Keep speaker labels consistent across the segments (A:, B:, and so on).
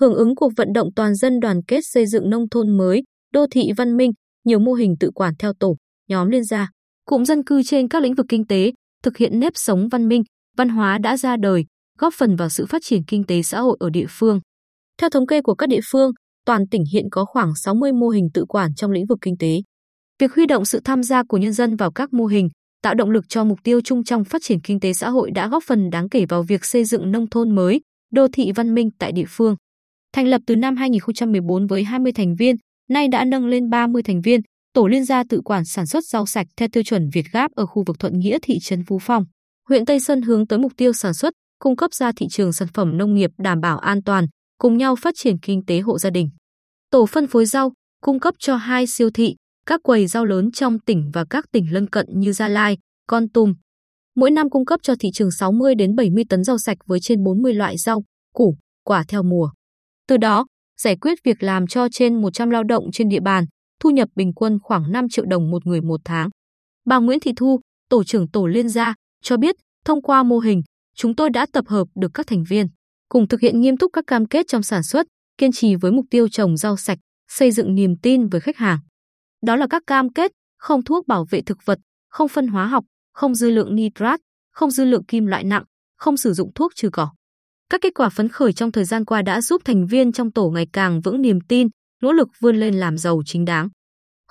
A: Hưởng ứng cuộc vận động toàn dân đoàn kết xây dựng nông thôn mới, đô thị văn minh, nhiều mô hình tự quản theo tổ, nhóm liên gia, cụm dân cư trên các lĩnh vực kinh tế, thực hiện nếp sống văn minh, văn hóa đã ra đời, góp phần vào sự phát triển kinh tế xã hội ở địa phương. Theo thống kê của các địa phương, toàn tỉnh hiện có khoảng 60 mô hình tự quản trong lĩnh vực kinh tế. Việc huy động sự tham gia của nhân dân vào các mô hình, tạo động lực cho mục tiêu chung trong phát triển kinh tế xã hội đã góp phần đáng kể vào việc xây dựng nông thôn mới, đô thị văn minh tại địa phương. Thành lập từ năm 2014 với 20 thành viên, nay đã nâng lên 30 thành viên, tổ liên gia tự quản sản xuất rau sạch theo tiêu chuẩn Việt Gáp ở khu vực Thuận Nghĩa thị trấn Phú Phong. Huyện Tây Sơn hướng tới mục tiêu sản xuất, cung cấp ra thị trường sản phẩm nông nghiệp đảm bảo an toàn, cùng nhau phát triển kinh tế hộ gia đình. Tổ phân phối rau, cung cấp cho hai siêu thị, các quầy rau lớn trong tỉnh và các tỉnh lân cận như Gia Lai, Con Tum. Mỗi năm cung cấp cho thị trường 60 đến 70 tấn rau sạch với trên 40 loại rau, củ, quả theo mùa. Từ đó, giải quyết việc làm cho trên 100 lao động trên địa bàn, thu nhập bình quân khoảng 5 triệu đồng một người một tháng. Bà Nguyễn Thị Thu, tổ trưởng tổ liên gia, cho biết thông qua mô hình, chúng tôi đã tập hợp được các thành viên, cùng thực hiện nghiêm túc các cam kết trong sản xuất, kiên trì với mục tiêu trồng rau sạch, xây dựng niềm tin với khách hàng. Đó là các cam kết không thuốc bảo vệ thực vật, không phân hóa học, không dư lượng nitrat, không dư lượng kim loại nặng, không sử dụng thuốc trừ cỏ. Các kết quả phấn khởi trong thời gian qua đã giúp thành viên trong tổ ngày càng vững niềm tin, nỗ lực vươn lên làm giàu chính đáng.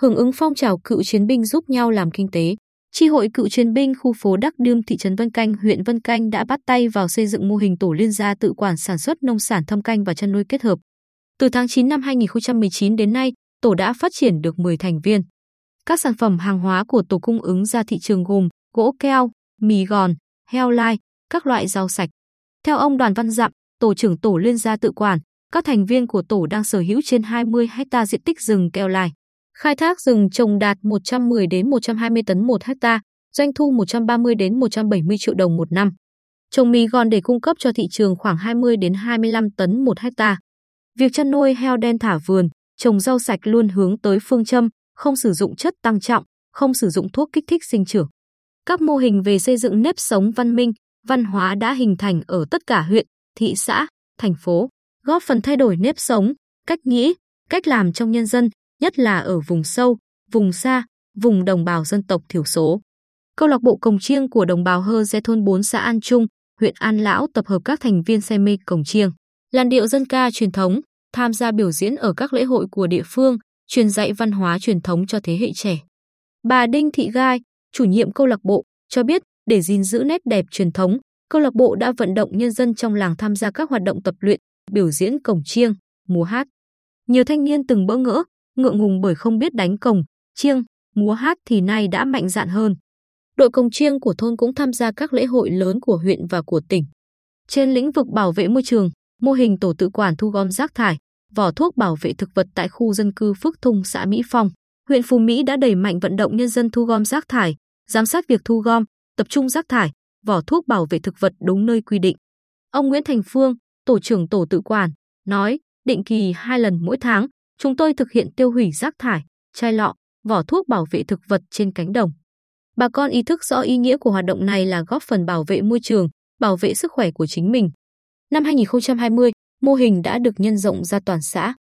A: Hưởng ứng phong trào cựu chiến binh giúp nhau làm kinh tế, Chi hội cựu chiến binh khu phố Đắc Đươm thị trấn Vân Canh huyện Vân Canh đã bắt tay vào xây dựng mô hình tổ liên gia tự quản sản xuất nông sản thâm canh và chăn nuôi kết hợp. Từ tháng 9 năm 2019 đến nay, tổ đã phát triển được 10 thành viên. Các sản phẩm hàng hóa của tổ cung ứng ra thị trường gồm gỗ keo, mì gòn, heo lai, các loại rau sạch. Theo ông Đoàn Văn Dặm, tổ trưởng tổ liên gia tự quản, các thành viên của tổ đang sở hữu trên 20 hecta diện tích rừng keo lai. Khai thác rừng trồng đạt 110 đến 120 tấn một hecta, doanh thu 130 đến 170 triệu đồng một năm. Trồng mì gòn để cung cấp cho thị trường khoảng 20 đến 25 tấn một hecta. Việc chăn nuôi heo đen thả vườn, trồng rau sạch luôn hướng tới phương châm không sử dụng chất tăng trọng, không sử dụng thuốc kích thích sinh trưởng. Các mô hình về xây dựng nếp sống văn minh, văn hóa đã hình thành ở tất cả huyện, thị xã, thành phố, góp phần thay đổi nếp sống, cách nghĩ, cách làm trong nhân dân, nhất là ở vùng sâu, vùng xa, vùng đồng bào dân tộc thiểu số. Câu lạc bộ cồng chiêng của đồng bào Hơ Dê thôn 4 xã An Trung, huyện An Lão tập hợp các thành viên say mê cồng chiêng, làn điệu dân ca truyền thống, tham gia biểu diễn ở các lễ hội của địa phương, truyền dạy văn hóa truyền thống cho thế hệ trẻ. Bà Đinh Thị Gai, chủ nhiệm câu lạc bộ, cho biết để gìn giữ nét đẹp truyền thống, câu lạc bộ đã vận động nhân dân trong làng tham gia các hoạt động tập luyện, biểu diễn cổng chiêng, múa hát. Nhiều thanh niên từng bỡ ngỡ, ngượng ngùng bởi không biết đánh cổng, chiêng, múa hát thì nay đã mạnh dạn hơn. Đội cổng chiêng của thôn cũng tham gia các lễ hội lớn của huyện và của tỉnh. Trên lĩnh vực bảo vệ môi trường, mô hình tổ tự quản thu gom rác thải, vỏ thuốc bảo vệ thực vật tại khu dân cư Phước Thung, xã Mỹ Phong, huyện Phú Mỹ đã đẩy mạnh vận động nhân dân thu gom rác thải, giám sát việc thu gom, tập trung rác thải, vỏ thuốc bảo vệ thực vật đúng nơi quy định. Ông Nguyễn Thành Phương, tổ trưởng tổ tự quản, nói, định kỳ hai lần mỗi tháng, chúng tôi thực hiện tiêu hủy rác thải, chai lọ, vỏ thuốc bảo vệ thực vật trên cánh đồng. Bà con ý thức rõ ý nghĩa của hoạt động này là góp phần bảo vệ môi trường, bảo vệ sức khỏe của chính mình. Năm 2020, mô hình đã được nhân rộng ra toàn xã.